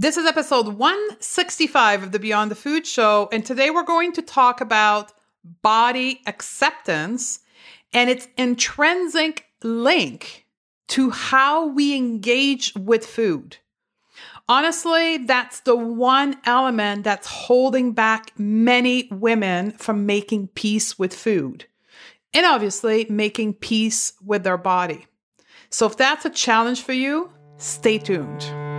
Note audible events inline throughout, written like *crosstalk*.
This is episode 165 of the Beyond the Food Show, and today we're going to talk about body acceptance and its intrinsic link to how we engage with food. Honestly, that's the one element that's holding back many women from making peace with food and obviously making peace with their body. So, if that's a challenge for you, stay tuned.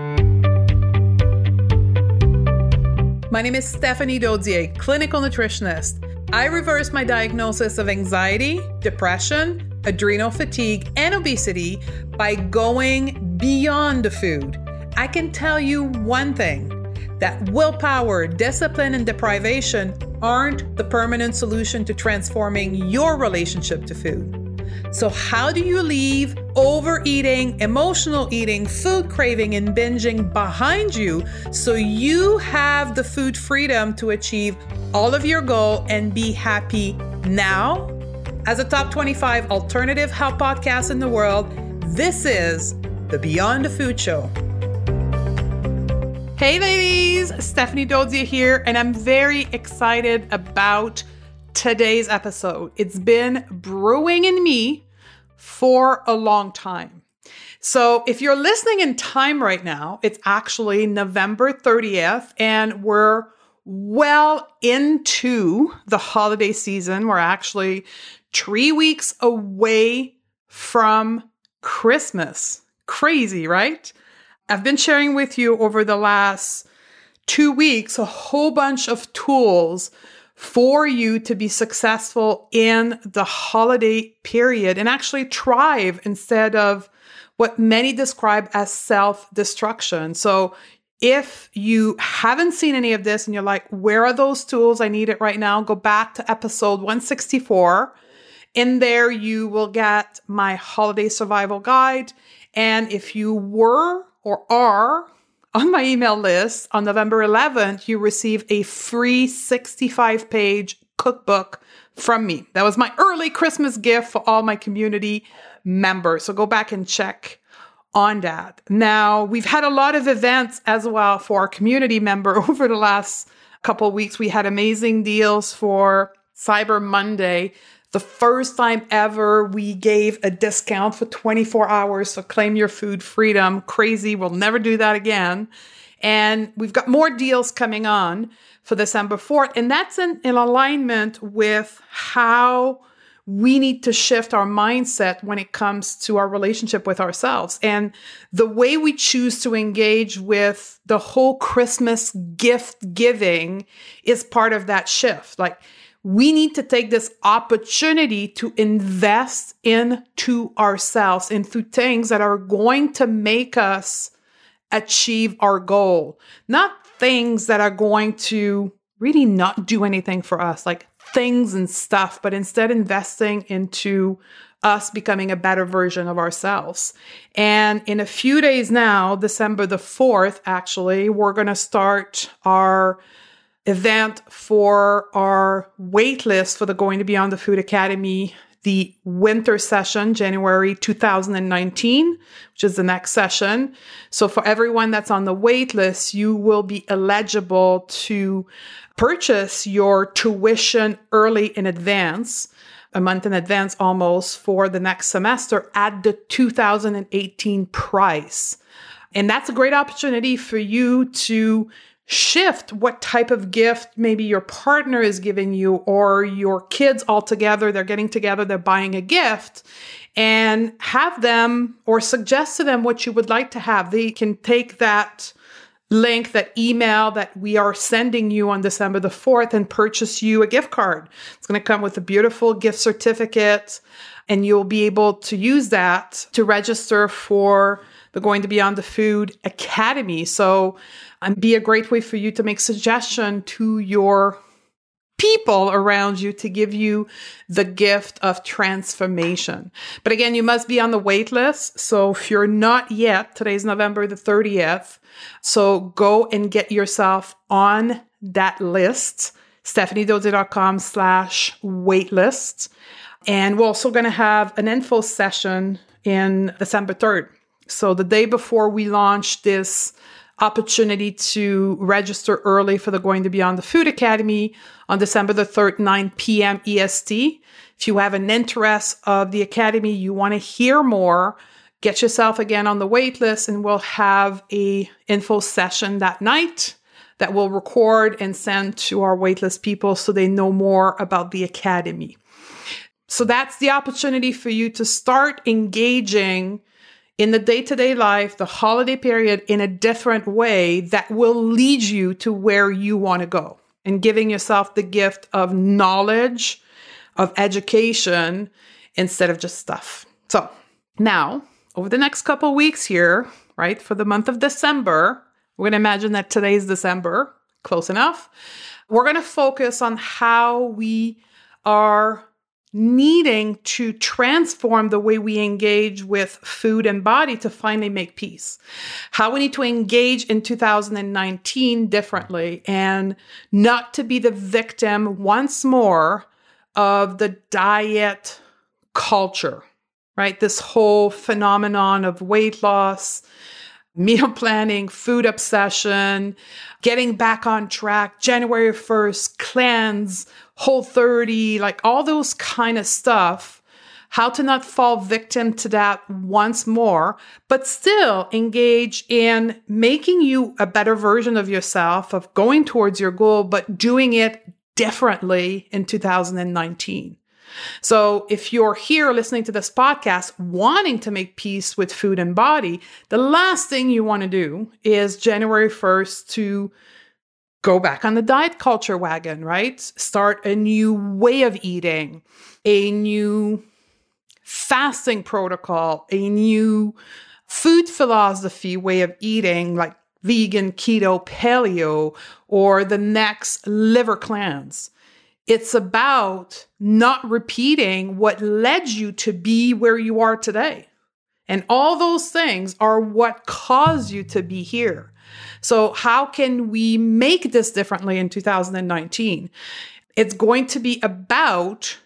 My name is Stephanie Dodier, clinical nutritionist. I reversed my diagnosis of anxiety, depression, adrenal fatigue, and obesity by going beyond the food. I can tell you one thing that willpower, discipline, and deprivation aren't the permanent solution to transforming your relationship to food. So, how do you leave overeating, emotional eating, food craving, and binging behind you so you have the food freedom to achieve all of your goal and be happy now? As a top 25 alternative health podcast in the world, this is the Beyond the Food Show. Hey, ladies, Stephanie Dodier here, and I'm very excited about today's episode. It's been brewing in me for a long time. So, if you're listening in time right now, it's actually November 30th, and we're well into the holiday season. We're actually three weeks away from Christmas. Crazy, right? I've been sharing with you over the last two weeks a whole bunch of tools for you to be successful in the holiday period and actually thrive instead of what many describe as self destruction. So, if you haven't seen any of this and you're like, where are those tools? I need it right now. Go back to episode 164. In there, you will get my holiday survival guide. And if you were or are on my email list on November 11th, you receive a free 65 page cookbook from me. That was my early Christmas gift for all my community members. So go back and check on that. Now, we've had a lot of events as well for our community member *laughs* over the last couple weeks. We had amazing deals for Cyber Monday the first time ever we gave a discount for 24 hours So claim your food freedom. Crazy. We'll never do that again. And we've got more deals coming on for December 4th. And that's in, in alignment with how we need to shift our mindset when it comes to our relationship with ourselves. And the way we choose to engage with the whole Christmas gift giving is part of that shift. Like, we need to take this opportunity to invest into ourselves, into things that are going to make us achieve our goal, not things that are going to really not do anything for us, like things and stuff, but instead investing into us becoming a better version of ourselves. And in a few days now, December the 4th, actually, we're going to start our event for our waitlist for the Going to Beyond the Food Academy, the winter session, January 2019, which is the next session. So for everyone that's on the waitlist, you will be eligible to purchase your tuition early in advance a month in advance almost for the next semester at the 2018 price. And that's a great opportunity for you to shift what type of gift maybe your partner is giving you or your kids all together they're getting together they're buying a gift and have them or suggest to them what you would like to have. They can take that link that email that we are sending you on december the 4th and purchase you a gift card. It's going to come with a beautiful gift certificate and you'll be able to use that to register for the going to be on the food academy so and be a great way for you to make suggestion to your people around you to give you the gift of transformation. But again, you must be on the wait list. So if you're not yet, today's November the 30th. So go and get yourself on that list, stephaniedodier.com slash waitlist. And we're also going to have an info session in December 3rd. So the day before we launch this opportunity to register early for the Going to Beyond the Food Academy on December the 3rd, 9 p.m. EST. If you have an interest of the Academy, you want to hear more, get yourself again on the wait list and we'll have a info session that night that we'll record and send to our waitlist people so they know more about the Academy. So that's the opportunity for you to start engaging in the day to day life, the holiday period in a different way that will lead you to where you want to go and giving yourself the gift of knowledge, of education instead of just stuff. So now, over the next couple weeks here, right, for the month of December, we're going to imagine that today is December, close enough. We're going to focus on how we are needing to transform the way we engage with food and body to finally make peace. How we need to engage in 2019 differently and not to be the victim once more of the diet culture, right? This whole phenomenon of weight loss, meal *laughs* planning, food obsession, getting back on track, January 1st, cleanse, whole 30, like all those kind of stuff. How to not fall victim to that once more, but still engage in making you a better version of yourself, of going towards your goal, but doing it differently in 2019. So, if you're here listening to this podcast wanting to make peace with food and body, the last thing you want to do is January 1st to go back on the diet culture wagon, right? Start a new way of eating, a new fasting protocol, a new food philosophy way of eating, like vegan, keto, paleo, or the next liver cleanse. It's about not repeating what led you to be where you are today. And all those things are what caused you to be here. So, how can we make this differently in 2019? It's going to be about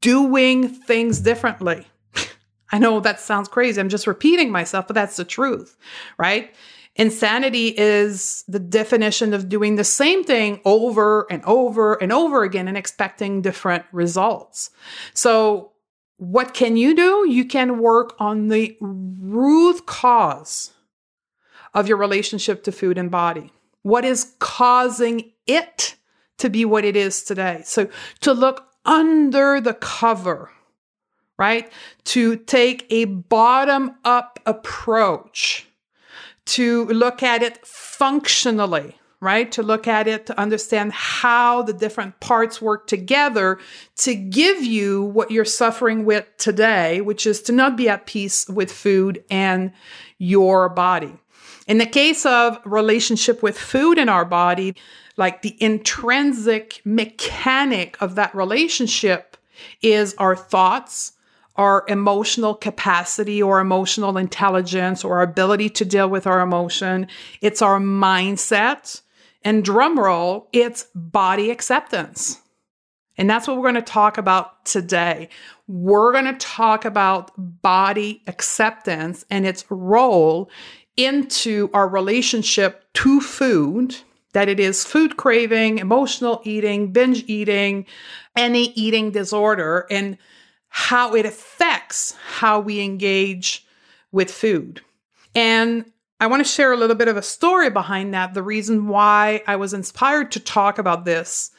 doing things differently. *laughs* I know that sounds crazy. I'm just repeating myself, but that's the truth, right? Insanity is the definition of doing the same thing over and over and over again and expecting different results. So, what can you do? You can work on the root cause of your relationship to food and body. What is causing it to be what it is today? So, to look under the cover, right? To take a bottom up approach to look at it functionally, right? To look at it, to understand how the different parts work together to give you what you're suffering with today, which is to not be at peace with food and your body. In the case of relationship with food in our body, like the intrinsic mechanic of that relationship is our thoughts, our emotional capacity or emotional intelligence or our ability to deal with our emotion. It's our mindset. And drumroll, it's body acceptance. And that's what we're going to talk about today. We're going to talk about body acceptance and its role into our relationship to food that it is food craving, emotional eating, binge eating, any eating disorder. And how it affects how we engage with food. And I want to share a little bit of a story behind that, the reason why I was inspired to talk about this.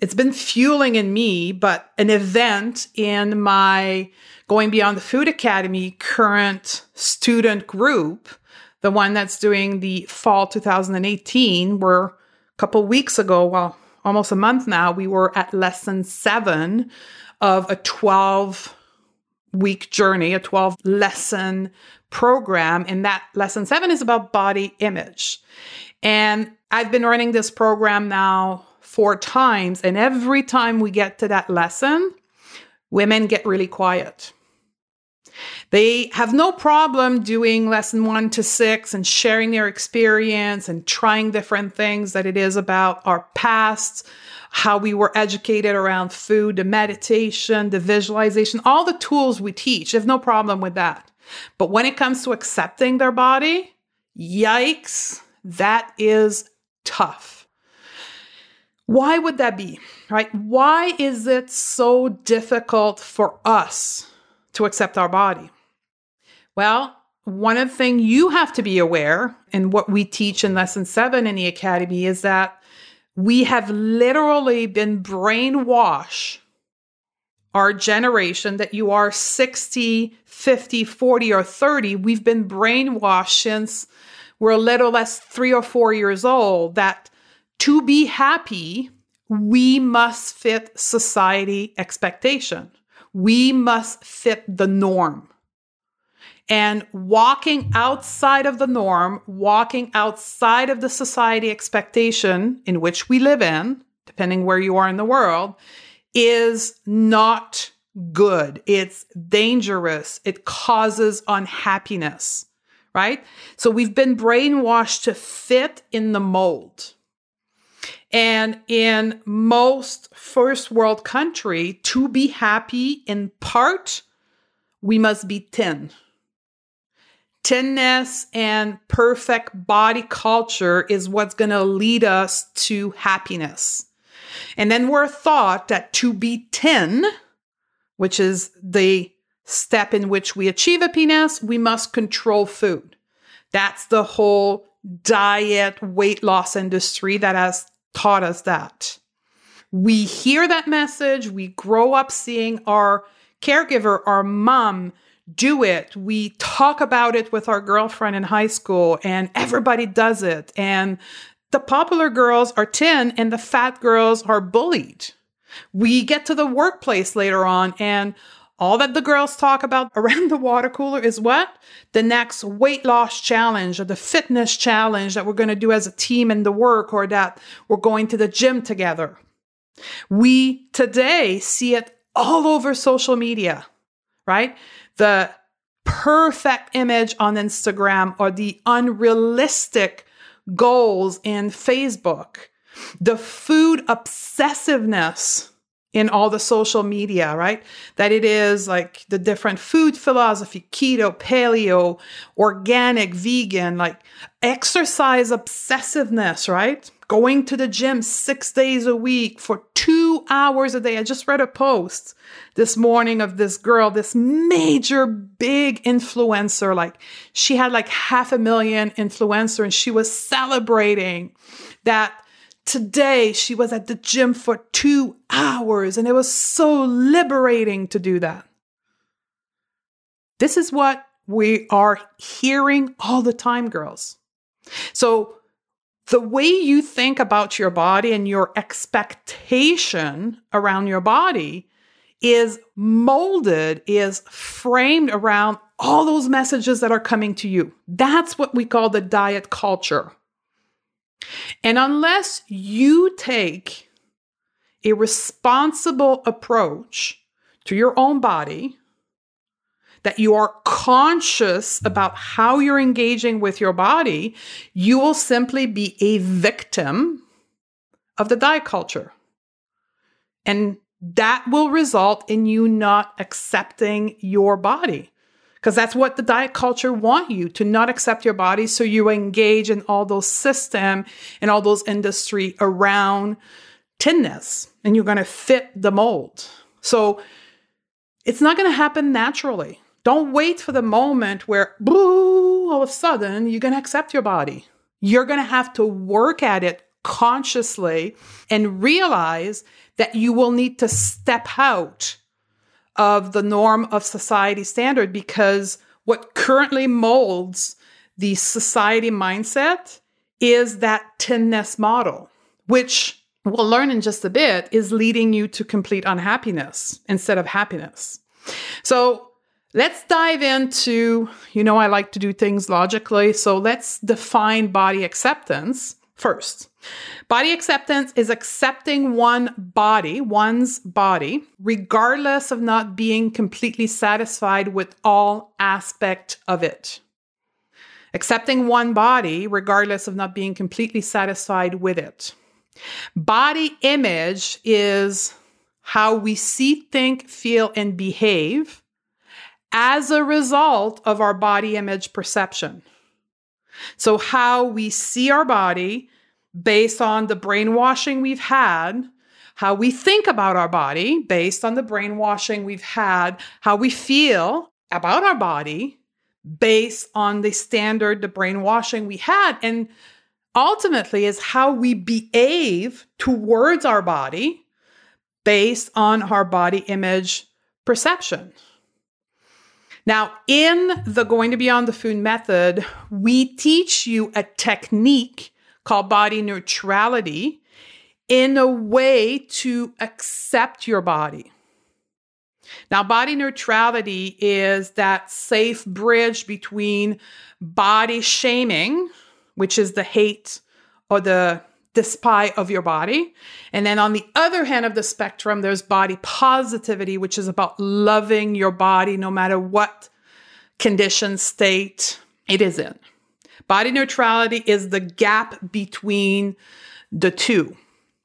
It's been fueling in me, but an event in my Going Beyond the Food Academy current student group, the one that's doing the fall 2018, where a couple weeks ago, well, almost a month now, we were at lesson seven of a 12 week journey, a 12 lesson program. And that lesson seven is about body image. And I've been running this program now four times. And every time we get to that lesson, women get really quiet. They have no problem doing lesson one to six and sharing their experience and trying different things that it is about our past, how we were educated around food, the meditation, the visualization, all the tools we teach. They have no problem with that. But when it comes to accepting their body, yikes, That is tough. Why would that be? Right? Why is it so difficult for us to accept our body? Well, one of the things you have to be aware, and what we teach in lesson seven in the academy, is that we have literally been brainwashed our generation that you are 60, 50, 40, or 30. We've been brainwashed since we're a little less three or four years old that to be happy, we must fit society expectation. We must fit the norm. And walking outside of the norm, walking outside of the society expectation in which we live in, depending where you are in the world, is not good. It's dangerous. It causes unhappiness, right? So we've been brainwashed to fit in the mold. And in most first world country, to be happy in part, we must be thin thinness and perfect body culture is what's going to lead us to happiness. And then we're taught that to be thin, which is the step in which we achieve happiness, we must control food. That's the whole diet weight loss industry that has taught us that. We hear that message, we grow up seeing our caregiver, our mom, do it. We talk about it with our girlfriend in high school, and everybody does it. And the popular girls are 10 and the fat girls are bullied. We get to the workplace later on, and all that the girls talk about *laughs* around the water cooler is what? The next weight loss challenge or the fitness challenge that we're going to do as a team in the work or that we're going to the gym together. We today see it all over social media, right? the perfect image on Instagram or the unrealistic goals in Facebook, the food obsessiveness in all the social media, right? That it is like the different food philosophy, keto, paleo, organic, vegan, like exercise obsessiveness, right? Going to the gym six days a week for two hours a day. I just read a post this morning of this girl, this major big influencer. Like she had like half a million influencer and she was celebrating that Today, she was at the gym for two hours, and it was so liberating to do that. This is what we are hearing all the time, girls. So, the way you think about your body and your expectation around your body is molded, is framed around all those messages that are coming to you. That's what we call the diet culture. And unless you take a responsible approach to your own body, that you are conscious about how you're engaging with your body, you will simply be a victim of the diet culture. And that will result in you not accepting your body because that's what the diet culture want you to not accept your body. So you engage in all those system and all those industry around thinness and you're going to fit the mold. So it's not going to happen naturally. Don't wait for the moment where boo all of a sudden you're going to accept your body. You're going to have to work at it consciously and realize that you will need to step out of the norm of society standard because what currently molds the society mindset is that thinness model, which we'll learn in just a bit is leading you to complete unhappiness instead of happiness. So let's dive into, you know, I like to do things logically. So let's define body acceptance first. Body acceptance is accepting one body, one's body, regardless of not being completely satisfied with all aspect of it. Accepting one body, regardless of not being completely satisfied with it. Body image is how we see, think, feel, and behave as a result of our body image perception. So, how we see our body based on the brainwashing we've had, how we think about our body based on the brainwashing we've had, how we feel about our body based on the standard, the brainwashing we had, and ultimately is how we behave towards our body based on our body image perception. Now, in the Going to Beyond the Food method, we teach you a technique called body neutrality in a way to accept your body. Now, body neutrality is that safe bridge between body shaming, which is the hate or the despise of your body. And then on the other hand of the spectrum, there's body positivity, which is about loving your body no matter what condition, state it is in. Body neutrality is the gap between the two.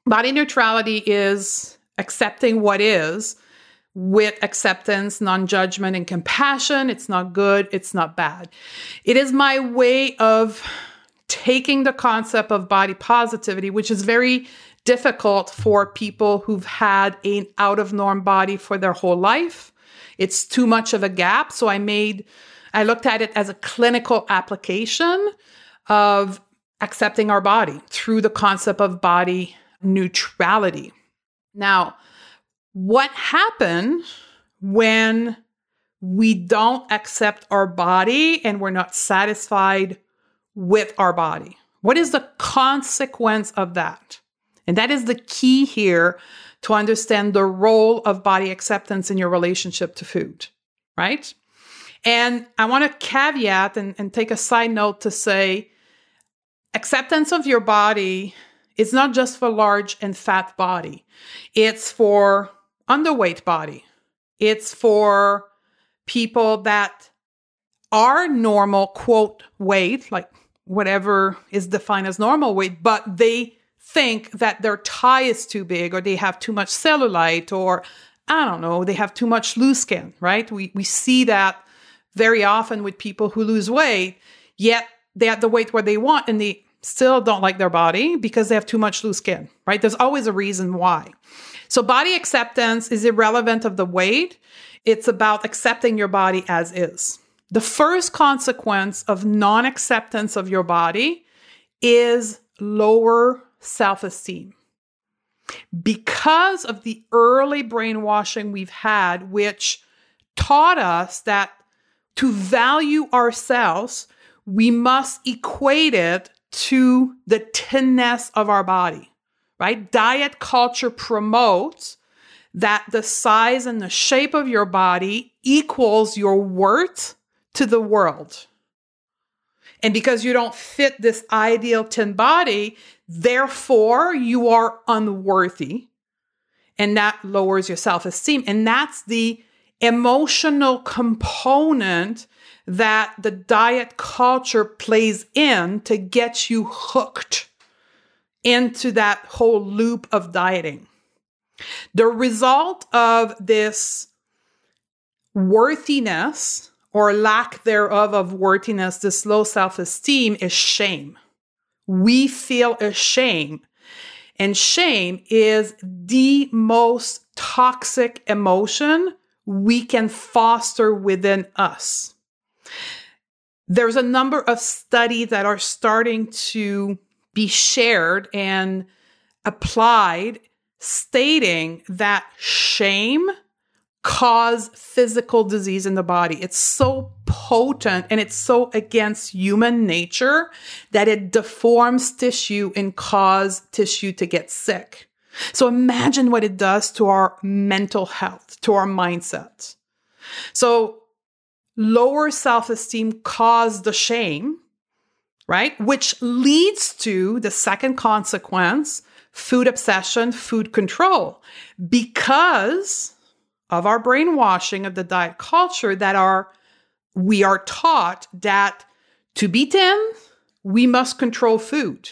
Body neutrality is accepting what is with acceptance, non judgment, and compassion. It's not good, it's not bad. It is my way of taking the concept of body positivity, which is very difficult for people who've had an out of norm body for their whole life. It's too much of a gap. So I made, I looked at it as a clinical application of accepting our body through the concept of body neutrality. Now, what happens when we don't accept our body and we're not satisfied with our body? What is the consequence of that? And that is the key here to understand the role of body acceptance in your relationship to food, right? And I want to caveat and, and take a side note to say acceptance of your body is not just for large and fat body, it's for underweight body, it's for people that are normal, quote, weight, like whatever is defined as normal weight, but they think that their tie is too big or they have too much cellulite or I don't know, they have too much loose skin, right? We we see that very often with people who lose weight, yet they have the weight where they want and they still don't like their body because they have too much loose skin, right? There's always a reason why. So body acceptance is irrelevant of the weight. It's about accepting your body as is. The first consequence of non acceptance of your body is lower self esteem. Because of the early brainwashing we've had, which taught us that to value ourselves, we must equate it to the thinness of our body, right? Diet culture promotes that the size and the shape of your body equals your worth to the world. And because you don't fit this ideal thin body, therefore you are unworthy. And that lowers your self esteem. And that's the emotional component that the diet culture plays in to get you hooked into that whole loop of dieting. The result of this worthiness or lack thereof of worthiness, this low self esteem is shame. We feel ashamed. And shame is the most toxic emotion we can foster within us. There's a number of studies that are starting to be shared and applied stating that shame cause physical disease in the body. It's so potent and it's so against human nature that it deforms tissue and cause tissue to get sick. So imagine what it does to our mental health, to our mindset. So lower self-esteem cause the shame, right? Which leads to the second consequence, food obsession, food control. Because of our brainwashing of the diet culture that are we are taught that to be thin, we must control food,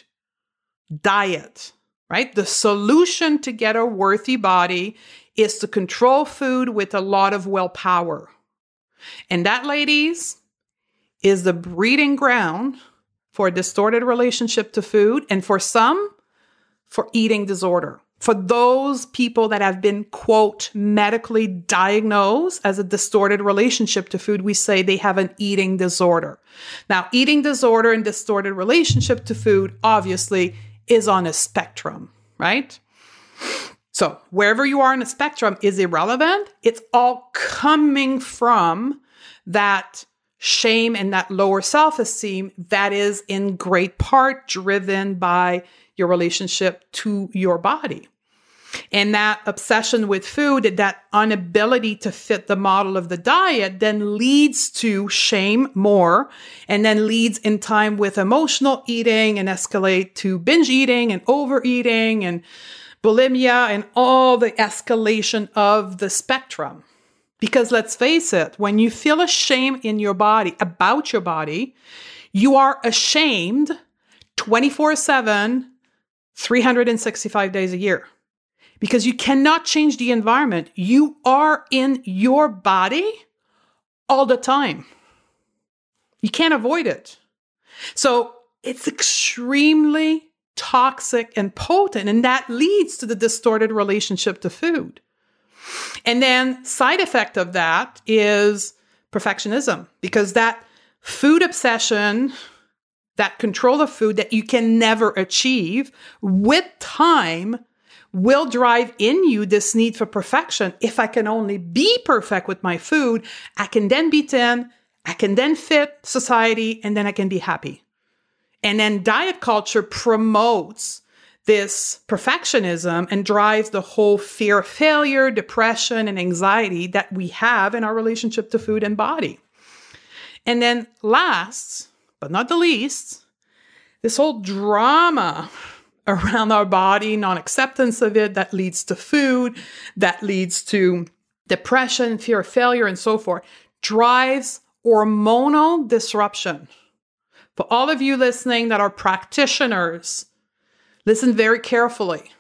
diet, right? The solution to get a worthy body is to control food with a lot of willpower. And that, ladies, is the breeding ground for a distorted relationship to food, and for some, for eating disorder. For those people that have been, quote, medically diagnosed as a distorted relationship to food, we say they have an eating disorder. Now, eating disorder and distorted relationship to food obviously is on a spectrum, right? So, wherever you are in a spectrum is irrelevant. It's all coming from that shame and that lower self esteem that is in great part driven by your relationship to your body. And that obsession with food, that inability to fit the model of the diet, then leads to shame more, and then leads in time with emotional eating and escalate to binge eating and overeating and bulimia and all the escalation of the spectrum. Because let's face it, when you feel ashamed in your body about your body, you are ashamed 24 7, 365 days a year. Because you cannot change the environment. You are in your body all the time. You can't avoid it. So it's extremely toxic and potent, and that leads to the distorted relationship to food. And then side effect of that is perfectionism because that food obsession, that control of food that you can never achieve with time will drive in you this need for perfection. If I can only be perfect with my food, I can then be thin, I can then fit society, and then I can be happy. And then diet culture promotes this perfectionism and drives the whole fear of failure, depression, and anxiety that we have in our relationship to food and body. And then, last but not the least, this whole drama around our body, non acceptance of it that leads to food, that leads to depression, fear of failure, and so forth, drives hormonal disruption. For all of you listening that are practitioners Listen very carefully.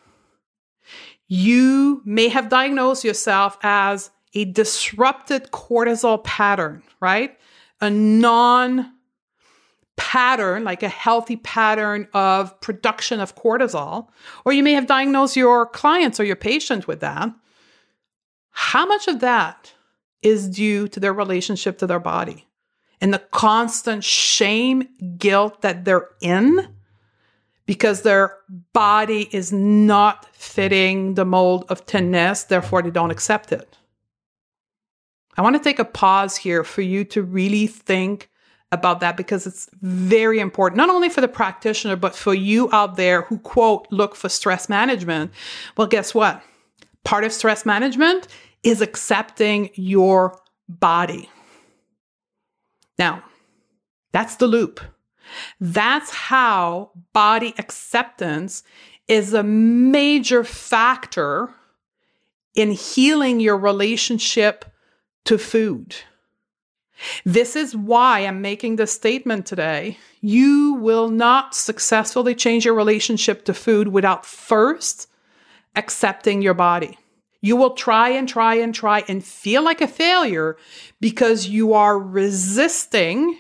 You may have diagnosed yourself as a disrupted cortisol pattern, right? A non pattern, like a healthy pattern of production of cortisol, or you may have diagnosed your clients or your patient with that. How much of that is due to their relationship to their body and the constant shame, guilt that they're in? because their body is not fitting the mold of thinness, therefore they don't accept it. I want to take a pause here for you to really think about that because it's very important, not only for the practitioner, but for you out there who, quote, look for stress management. Well, guess what? Part of stress management is accepting your body. Now, that's the loop. That's how body acceptance is a major factor in healing your relationship to food. This is why I'm making this statement today. You will not successfully change your relationship to food without first accepting your body. You will try and try and try and feel like a failure because you are resisting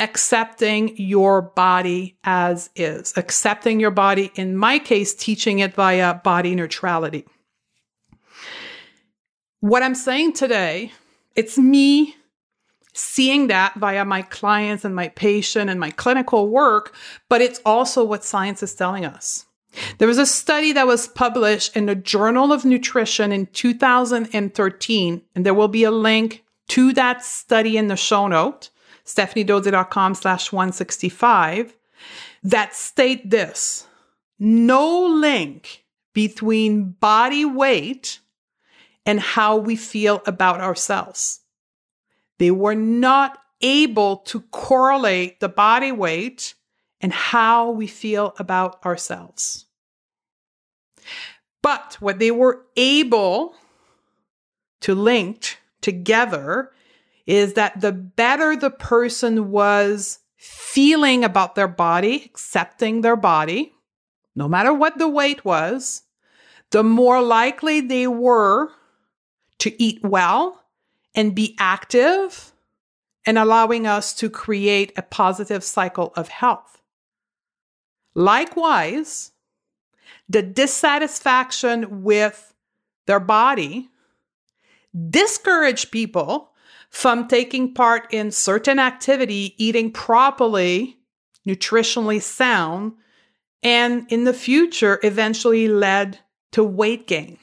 accepting your body as is, accepting your body, in my case, teaching it via body neutrality. What I'm saying today, it's me seeing that via my clients and my patient and my clinical work, but it's also what science is telling us. There was a study that was published in the Journal of Nutrition in 2013, and there will be a link to that study in the show note stephaniedodier.com slash 165 that state this no link between body weight and how we feel about ourselves. They were not able to correlate the body weight and how we feel about ourselves. But what they were able to link together is that the better the person was feeling about their body, accepting their body, no matter what the weight was, the more likely they were to eat well and be active and allowing us to create a positive cycle of health. Likewise, the dissatisfaction with their body discourage people from taking part in certain activity, eating properly, nutritionally sound, and in the future eventually led to weight gain.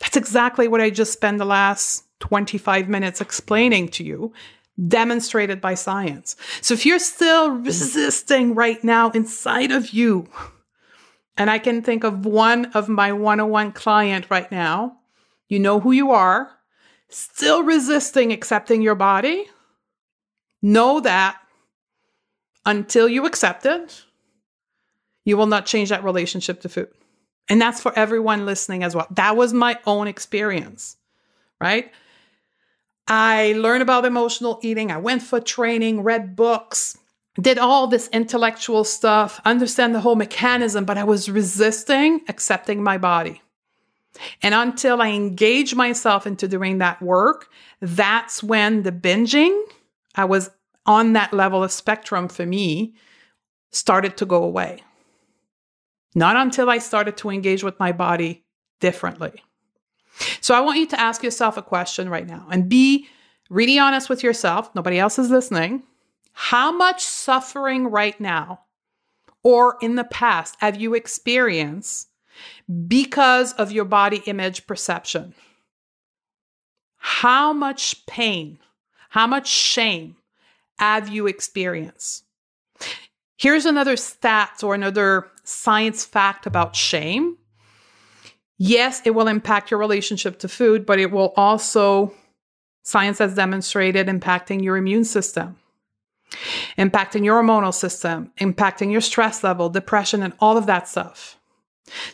That's exactly what I just spent the last 25 minutes explaining to you, demonstrated by science. So if you're still resisting right now inside of you, and I can think of one of my one on one client right now, you know who you are, still resisting accepting your body, know that until you accept it, you will not change that relationship to food. And that's for everyone listening as well. That was my own experience, right? I learned about emotional eating. I went for training, read books, did all this intellectual stuff, understand the whole mechanism, but I was resisting accepting my body. And until I engaged myself into doing that work, that's when the binging, I was on that level of spectrum for me, started to go away. Not until I started to engage with my body differently. So I want you to ask yourself a question right now and be really honest with yourself. Nobody else is listening. How much suffering right now or in the past have you experienced because of your body image perception? How much pain, how much shame have you experienced? Here's another stat or another science fact about shame. Yes, it will impact your relationship to food, but it will also, science has demonstrated, impacting your immune system, impacting your hormonal system, impacting your stress level, depression, and all of that stuff.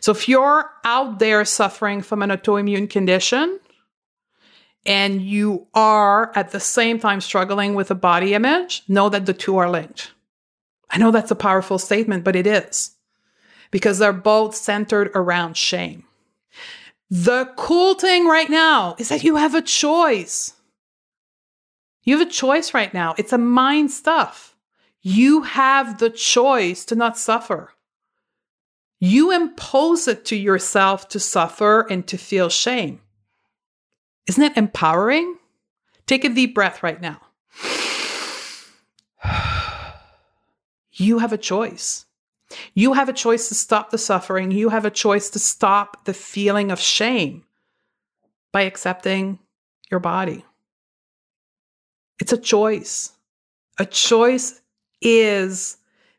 So if you're out there suffering from an autoimmune condition and you are at the same time struggling with a body image, know that the two are linked. I know that's a powerful statement, but it is because they're both centered around shame. The cool thing right now is that you have a choice. You have a choice right now. It's a mind stuff. You have the choice to not suffer. You impose it to yourself to suffer and to feel shame. Isn't it empowering? Take a deep breath right now. *sighs* You have a choice. You have a choice to stop the suffering. You have a choice to stop the feeling of shame by accepting your body. It's a choice. A choice is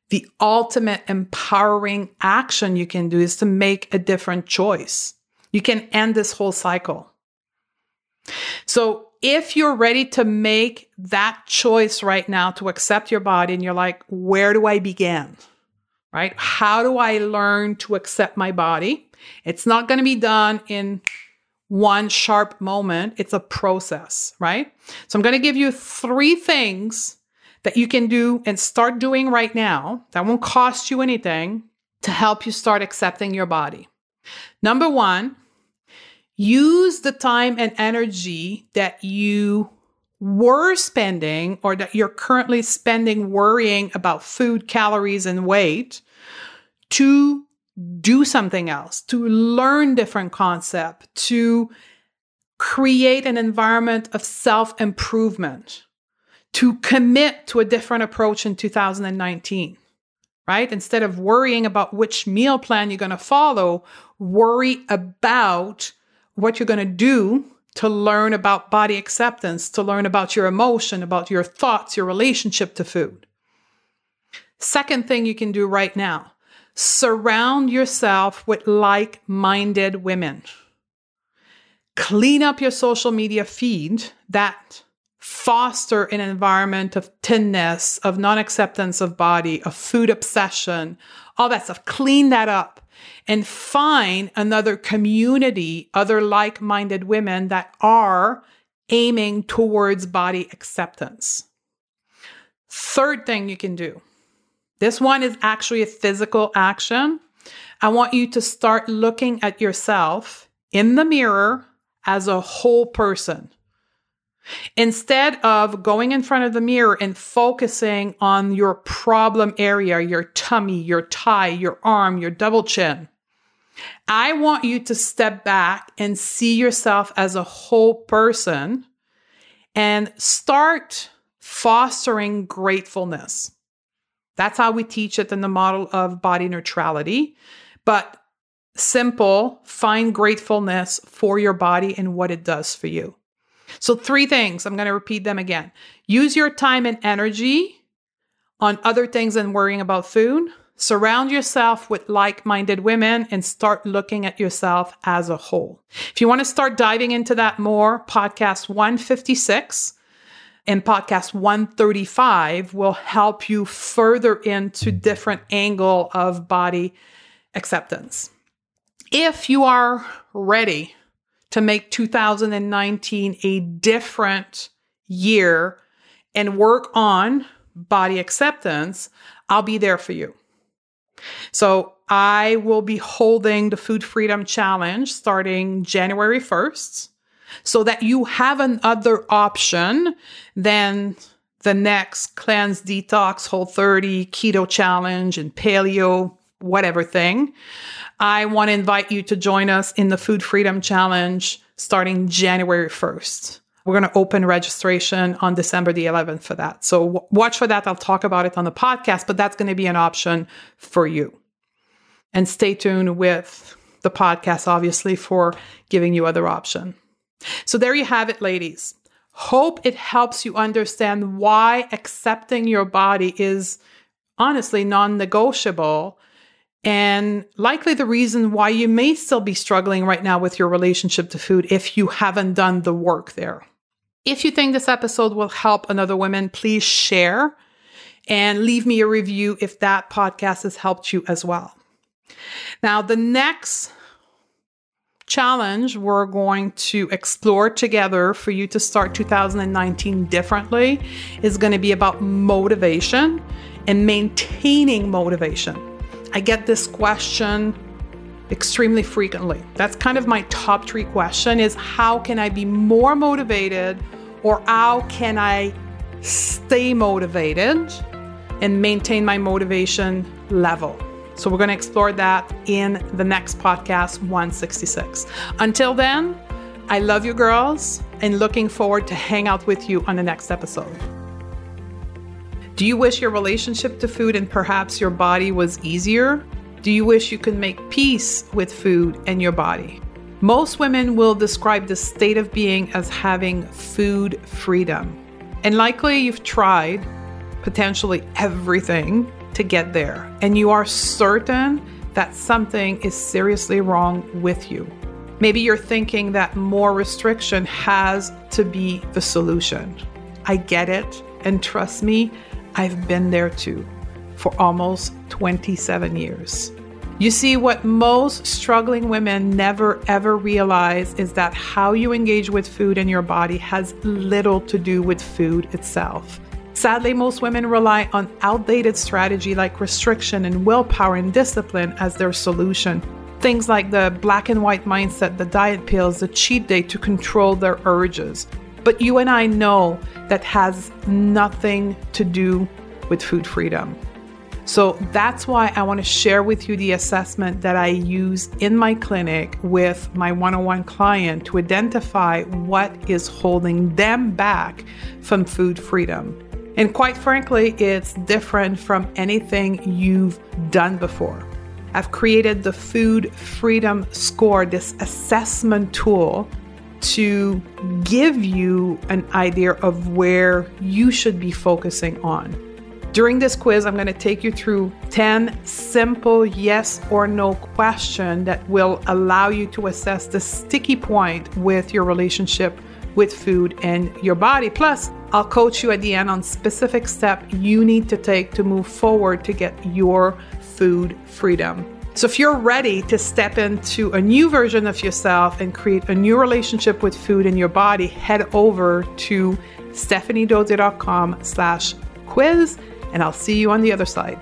the ultimate empowering action you can do is to make a different choice. You can end this whole cycle. So, if you're ready to make that choice right now to accept your body and you're like, where do I begin? Right? How do I learn to accept my body? It's not going to be done in one sharp moment. It's a process, right? So I'm going to give you three things that you can do and start doing right now that won't cost you anything to help you start accepting your body. Number one, use the time and energy that you were spending or that you're currently spending worrying about food, calories, and weight to do something else, to learn different concept, to create an environment of self improvement to commit to a different approach in 2019, right? Instead of worrying about which meal plan you're going to follow, worry about what you're going to do to learn about body acceptance, to learn about your emotion, about your thoughts, your relationship to food. Second thing you can do right now surround yourself with like minded women. Clean up your social media feed that foster an environment of thinness, of non acceptance of body, of food obsession, all that stuff. Clean that up and find another community, other like minded women that are aiming towards body acceptance. Third thing you can do this one is actually a physical action. I want you to start looking at yourself in the mirror as a whole person. Instead of going in front of the mirror and focusing on your problem area, your tummy, your tie, your arm, your double chin, I want you to step back and see yourself as a whole person and start fostering gratefulness. That's how we teach it in the model of body neutrality. But simple, find gratefulness for your body and what it does for you. So, three things, I'm going to repeat them again. Use your time and energy on other things than worrying about food. Surround yourself with like minded women and start looking at yourself as a whole. If you want to start diving into that more, podcast 156 and podcast 135 will help you further into different angle of body acceptance. If you are ready to make 2019 a different year and work on body acceptance, I'll be there for you. So I will be holding the Food Freedom Challenge starting January 1st so that you have another option than the next cleanse, detox, whole 30, keto challenge, and paleo, whatever thing. I want to invite you to join us in the Food Freedom Challenge starting January 1st. We're going to open registration on December the 11th for that. So w- watch for that. I'll talk about it on the podcast, but that's going to be an option for you. And stay tuned with the podcast, obviously, for giving you other option. So there you have it, ladies. Hope it helps you understand why accepting your body is honestly non negotiable and likely the reason why you may still be struggling right now with your relationship to food if you haven't done the work there. If you think this episode will help another woman, please share and leave me a review if that podcast has helped you as well. Now, the next challenge we're going to explore together for you to start 2019 differently is going to be about motivation and maintaining motivation. I get this question extremely frequently. That's kind of my top three question is how can I be more motivated or how can I stay motivated and maintain my motivation level? So we're going to explore that in the next podcast 166. Until then, I love you girls and looking forward to hang out with you on the next episode. Do you wish your relationship to food and perhaps your body was easier? Do you wish you could make peace with food and your body? Most women will describe the state of being as having food freedom. And likely you've tried potentially everything to get there, and you are certain that something is seriously wrong with you. Maybe you're thinking that more restriction has to be the solution. I get it, and trust me, I've been there too for almost 27 years. You see, what most struggling women never ever realize is that how you engage with food in your body has little to do with food itself. Sadly, most women rely on outdated strategy like restriction and willpower and discipline as their solution. Things like the black and white mindset, the diet pills, the cheat day to control their urges. But you and I know that has nothing to do with food freedom. So that's why I want to share with you the assessment that I use in my clinic with my one on one client to identify what is holding them back from food freedom. And quite frankly, it's different from anything you've done before. I've created the Food Freedom Score, this assessment tool to give you an idea of where you should be focusing on. During this quiz, I'm going to take you through 10 simple yes or no questions that will allow you to assess the sticky point with your relationship with food and your body. Plus, I'll coach you at the end on specific steps you need to take to move forward to get your food freedom. So, if you're ready to step into a new version of yourself and create a new relationship with food and your body, head over to stephaniedodier.com slash quiz, and I'll see you on the other side.